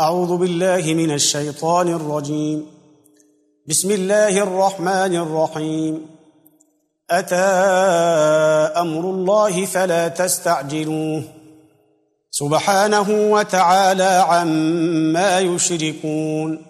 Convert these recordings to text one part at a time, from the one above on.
أعوذ بالله من الشيطان الرجيم. بسم الله الرحمن الرحيم. أتى أمر الله فلا تستعجلوه. سبحانه وتعالى عما يشركون.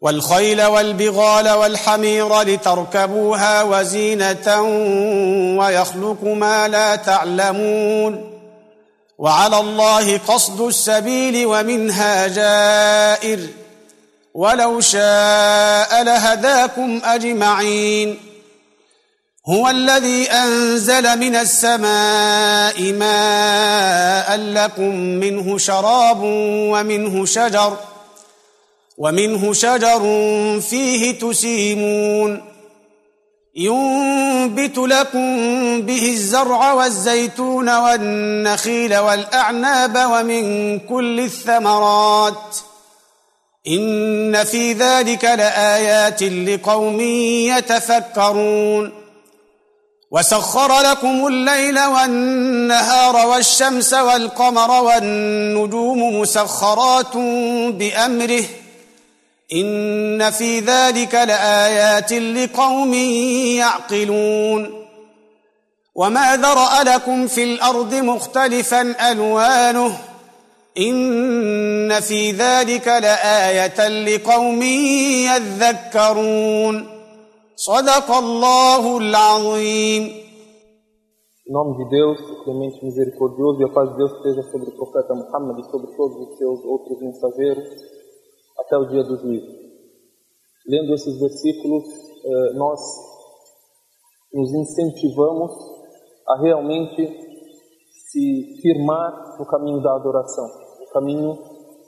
والخيل والبغال والحمير لتركبوها وزينة ويخلق ما لا تعلمون وعلى الله قصد السبيل ومنها جائر ولو شاء لهداكم أجمعين هو الذي أنزل من السماء ماء لكم منه شراب ومنه شجر ومنه شجر فيه تسيمون. ينبت لكم به الزرع والزيتون والنخيل والأعناب ومن كل الثمرات. إن في ذلك لآيات لقوم يتفكرون. وسخر لكم الليل والنهار والشمس والقمر والنجوم مسخرات بأمره. إن في ذلك لآيات لقوم يعقلون وما ذرأ لكم في الأرض مختلفا ألوانه إن في ذلك لآية لقوم يذكرون صدق الله العظيم Em nome de Deus, clemente misericordioso, e a paz de Deus esteja sobre o profeta Muhammad e sobre todos os seus outros mensageiros, até o dia do juízo. Lendo esses versículos, eh, nós nos incentivamos a realmente se firmar no caminho da adoração, no caminho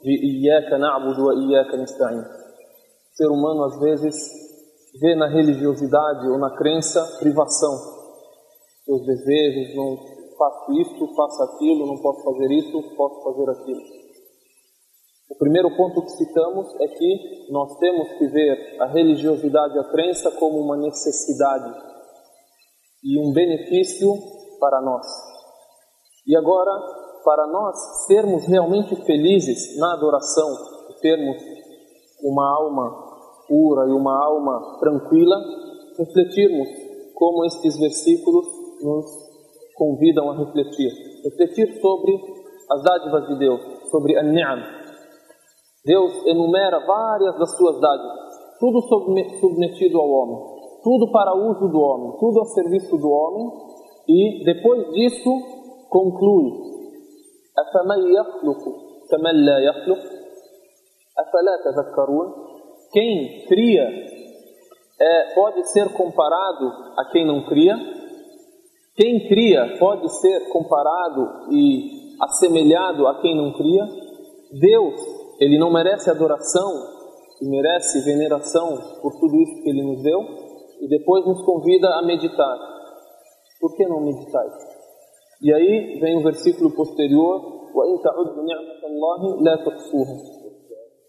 de Iyaka na'budu wa Iyaka nasta'in. O ser humano às vezes vê na religiosidade ou na crença privação. Seus desejos, não faço isto, faço aquilo, não posso fazer isso, posso fazer aquilo. O primeiro ponto que citamos é que nós temos que ver a religiosidade e a crença como uma necessidade e um benefício para nós. E agora, para nós sermos realmente felizes na adoração, termos uma alma pura e uma alma tranquila, refletirmos como estes versículos nos convidam a refletir. Refletir sobre as dádivas de Deus, sobre a ni'am. Deus enumera várias das suas dádivas, tudo submetido ao homem, tudo para uso do homem, tudo a serviço do homem, e depois disso conclui: Quem cria é, pode ser comparado a quem não cria. Quem cria pode ser comparado e assemelhado a quem não cria. Deus ele não merece adoração e merece veneração por tudo isso que ele nos deu e depois nos convida a meditar. Por que não meditais? E aí vem o versículo posterior: وَإِن تَعُدُّ نِعْمَةَ اللَّهِ لَا تُحْصُوهَا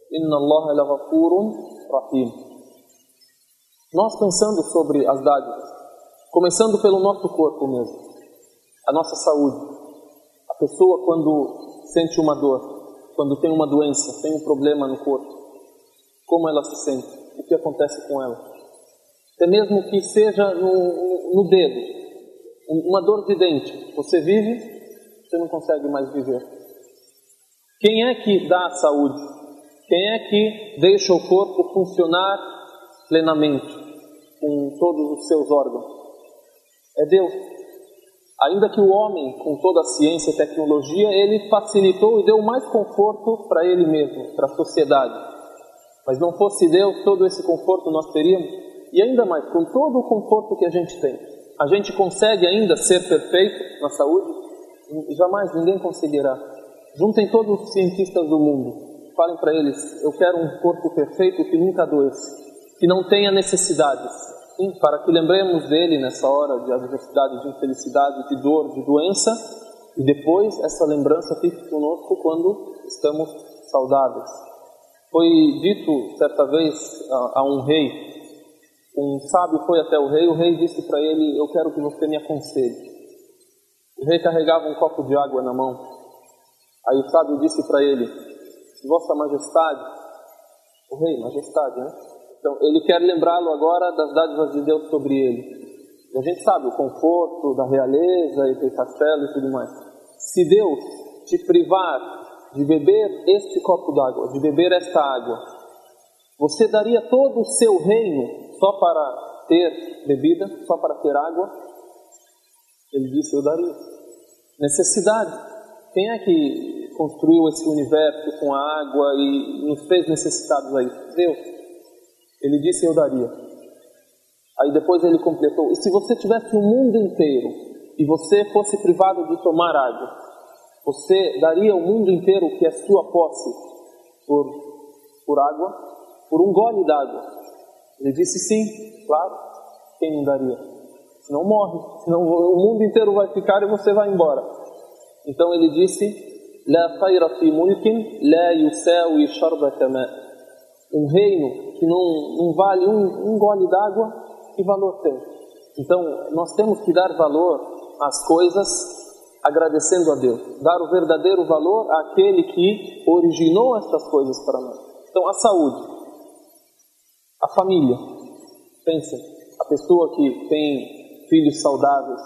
إِنَّ اللَّهَ لَغَفُورٌ rahim. Nós pensando sobre as dádivas, começando pelo nosso corpo mesmo, a nossa saúde. A pessoa quando sente uma dor, quando tem uma doença, tem um problema no corpo, como ela se sente? O que acontece com ela? Até mesmo que seja no, no dedo, uma dor de dente, você vive, você não consegue mais viver. Quem é que dá a saúde? Quem é que deixa o corpo funcionar plenamente com todos os seus órgãos? É Deus. Ainda que o homem, com toda a ciência e tecnologia, ele facilitou e deu mais conforto para ele mesmo, para a sociedade. Mas não fosse Deus, todo esse conforto nós teríamos. E ainda mais, com todo o conforto que a gente tem, a gente consegue ainda ser perfeito na saúde? Jamais ninguém conseguirá. Juntem todos os cientistas do mundo, falem para eles: eu quero um corpo perfeito que nunca adoeça, que não tenha necessidades, Sim, para que lembremos dele nessa hora de adversidade, de infelicidade, de dor, de doença, e depois essa lembrança fique conosco quando estamos saudáveis. Foi dito certa vez a, a um rei, um sábio foi até o rei, o rei disse para ele: Eu quero que você me aconselhe. O rei carregava um copo de água na mão. Aí o sábio disse para ele: Vossa Majestade, o rei, Majestade, né? Então, ele quer lembrá-lo agora das dádivas de Deus sobre ele. E a gente sabe o conforto da realeza e do castelo e tudo mais. Se Deus te privar de beber este copo d'água, de beber esta água, você daria todo o seu reino só para ter bebida, só para ter água? Ele disse: Eu daria. Necessidade. Quem é que construiu esse universo com a água e nos fez necessitados aí? Deus. Ele disse: Eu daria. Aí depois ele completou: E se você tivesse o mundo inteiro e você fosse privado de tomar água, você daria o mundo inteiro que é sua posse por, por água? Por um gole d'água? Ele disse: Sim, claro. Quem não daria? Senão morre. Senão o mundo inteiro vai ficar e você vai embora. Então ele disse: لا خير في ملك لا يساوي شربة ماء um reino que não, não vale um, um gole d'água, que valor tem? Então, nós temos que dar valor às coisas agradecendo a Deus, dar o verdadeiro valor àquele que originou estas coisas para nós. Então, a saúde, a família, pensem, a pessoa que tem filhos saudáveis,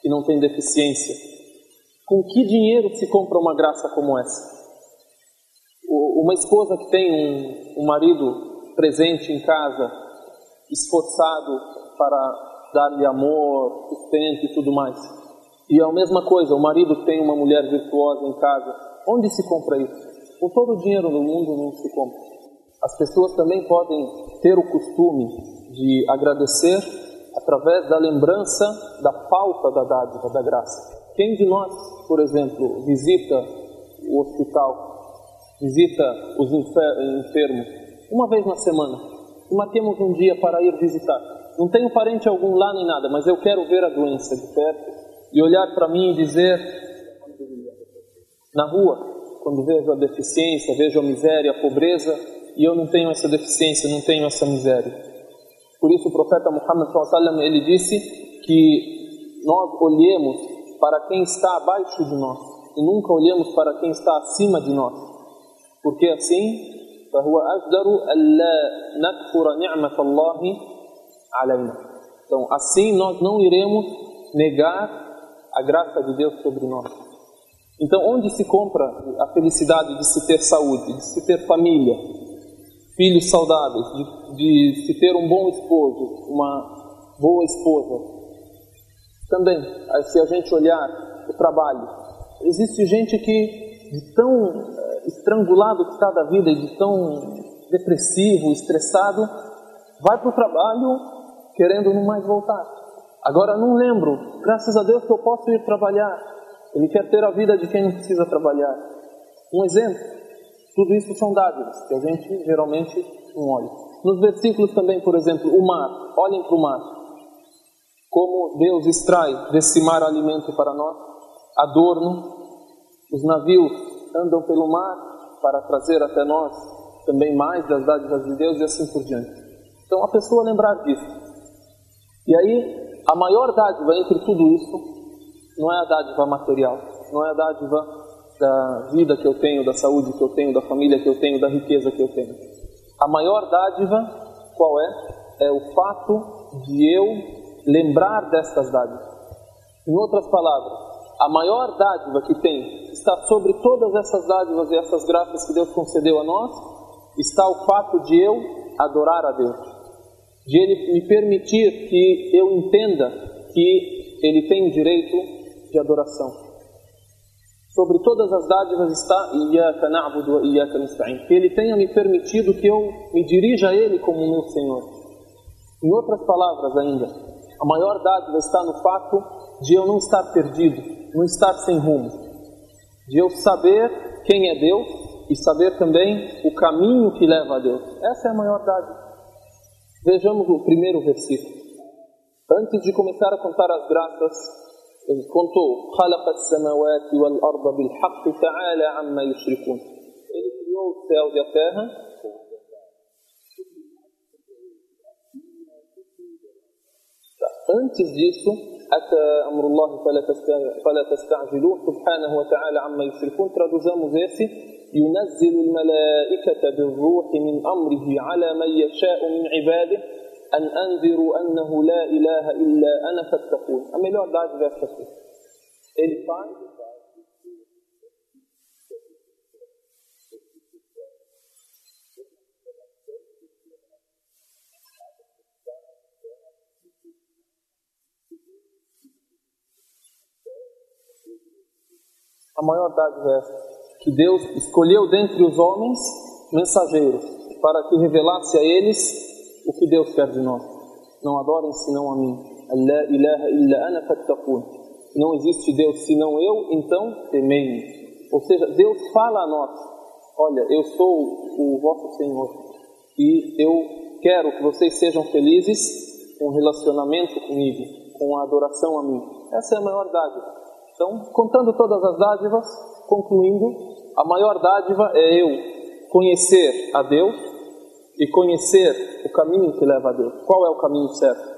que não tem deficiência, com que dinheiro se compra uma graça como essa? Uma esposa que tem um, um marido presente em casa, esforçado para dar-lhe amor, sustento e tudo mais. E é a mesma coisa, o marido tem uma mulher virtuosa em casa. Onde se compra isso? Com todo o dinheiro do mundo não se compra. As pessoas também podem ter o costume de agradecer através da lembrança da falta da dádiva, da graça. Quem de nós, por exemplo, visita o hospital visita os enfermos uma vez na semana e matemos um dia para ir visitar. Não tenho parente algum lá nem nada, mas eu quero ver a doença de perto e olhar para mim e dizer na rua, quando vejo a deficiência, vejo a miséria, a pobreza, e eu não tenho essa deficiência, não tenho essa miséria. Por isso o profeta Muhammad sallam, ele disse que nós olhemos para quem está abaixo de nós e nunca olhemos para quem está acima de nós. Porque assim, فهو أجدر ألا نكفر نعمة الله علينا. Então, assim nós não iremos negar a graça de Deus sobre nós. Então, onde se compra a felicidade de se ter saúde, de se ter família, filhos saudáveis, de, de se ter um bom esposo, uma boa esposa? Também, se a gente olhar o trabalho, existe gente que de tão estrangulado que está da vida de tão depressivo, estressado, vai para o trabalho querendo não mais voltar. Agora não lembro, graças a Deus que eu posso ir trabalhar. Ele quer ter a vida de quem não precisa trabalhar. Um exemplo, tudo isso são dádivas que a gente geralmente não olha. Nos versículos também, por exemplo, o mar, olhem para o mar. Como Deus extrai desse mar alimento para nós, adorno, os navios andam pelo mar para trazer até nós também mais das dádivas de Deus e assim por diante. Então a pessoa lembrar disso. E aí, a maior dádiva entre tudo isso não é a dádiva material, não é a dádiva da vida que eu tenho, da saúde que eu tenho, da família que eu tenho, da riqueza que eu tenho. A maior dádiva, qual é? É o fato de eu lembrar destas dádivas. Em outras palavras, a maior dádiva que tem está sobre todas essas dádivas e essas graças que Deus concedeu a nós, está o fato de eu adorar a Deus. de Ele me permitir que eu entenda que Ele tem o direito de adoração. Sobre todas as dádivas está Iyaka na'budu wa Iyaka nasta'in. Que Ele tenha me permitido que eu me dirija a Ele como meu Senhor. Em outras palavras ainda, a maior dádiva está no fato de eu não estar perdido, não estar sem rumo, de eu saber quem é Deus e saber também o caminho que leva a Deus. Essa é a maior dádiva. Vejamos o primeiro versículo. Antes de começar a contar as graças, ele contou: خلق السماوات والأرض بالحق تعالى عما يشركون. Ele criou os céus e a terra Antes disso, أتى أمر الله فلا فلا تستعجلوه. سبحانه وتعالى عما يشركون. traduzamos esse ينزل الملائكة بالروح من أمره على من يشاء من عباده. أن أنذروا أنه لا إله إلا أنا فاتقون. a é essa aqui ele faz A maior dádiva é essa, que Deus escolheu dentre os homens mensageiros para que revelasse a eles o que Deus quer de nós. Não adorem senão a mim. Não existe Deus senão eu, então temei-me. Ou seja, Deus fala a nós: Olha, eu sou o vosso Senhor e eu quero que vocês sejam felizes com o relacionamento comigo, com a adoração a mim. Essa é a maior dádiva. Então, contando todas as dádivas, concluindo, a maior dádiva é eu conhecer a Deus e conhecer o caminho que leva a Deus. Qual é o caminho certo?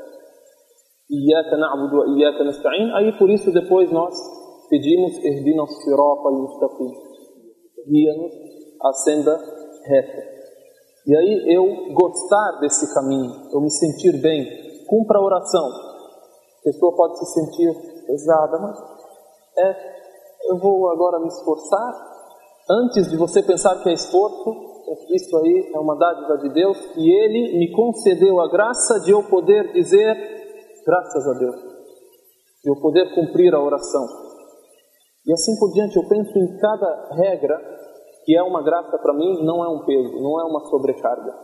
Iyaka na'budu wa iyaka nasta'in. Aí por isso depois nós pedimos ihdina sirata al-mustaqim. Guia-nos a senda reta. E aí eu gostar desse caminho, eu me sentir bem, cumpra a oração. A pessoa pode se sentir pesada, mas é eu vou agora me esforçar. Antes de você pensar que é esforço, isso aí é uma dádiva de Deus e Ele me concedeu a graça de eu poder dizer graças a Deus, de eu poder cumprir a oração. E assim por diante, eu penso em cada regra que é uma graça para mim, não é um peso, não é uma sobrecarga.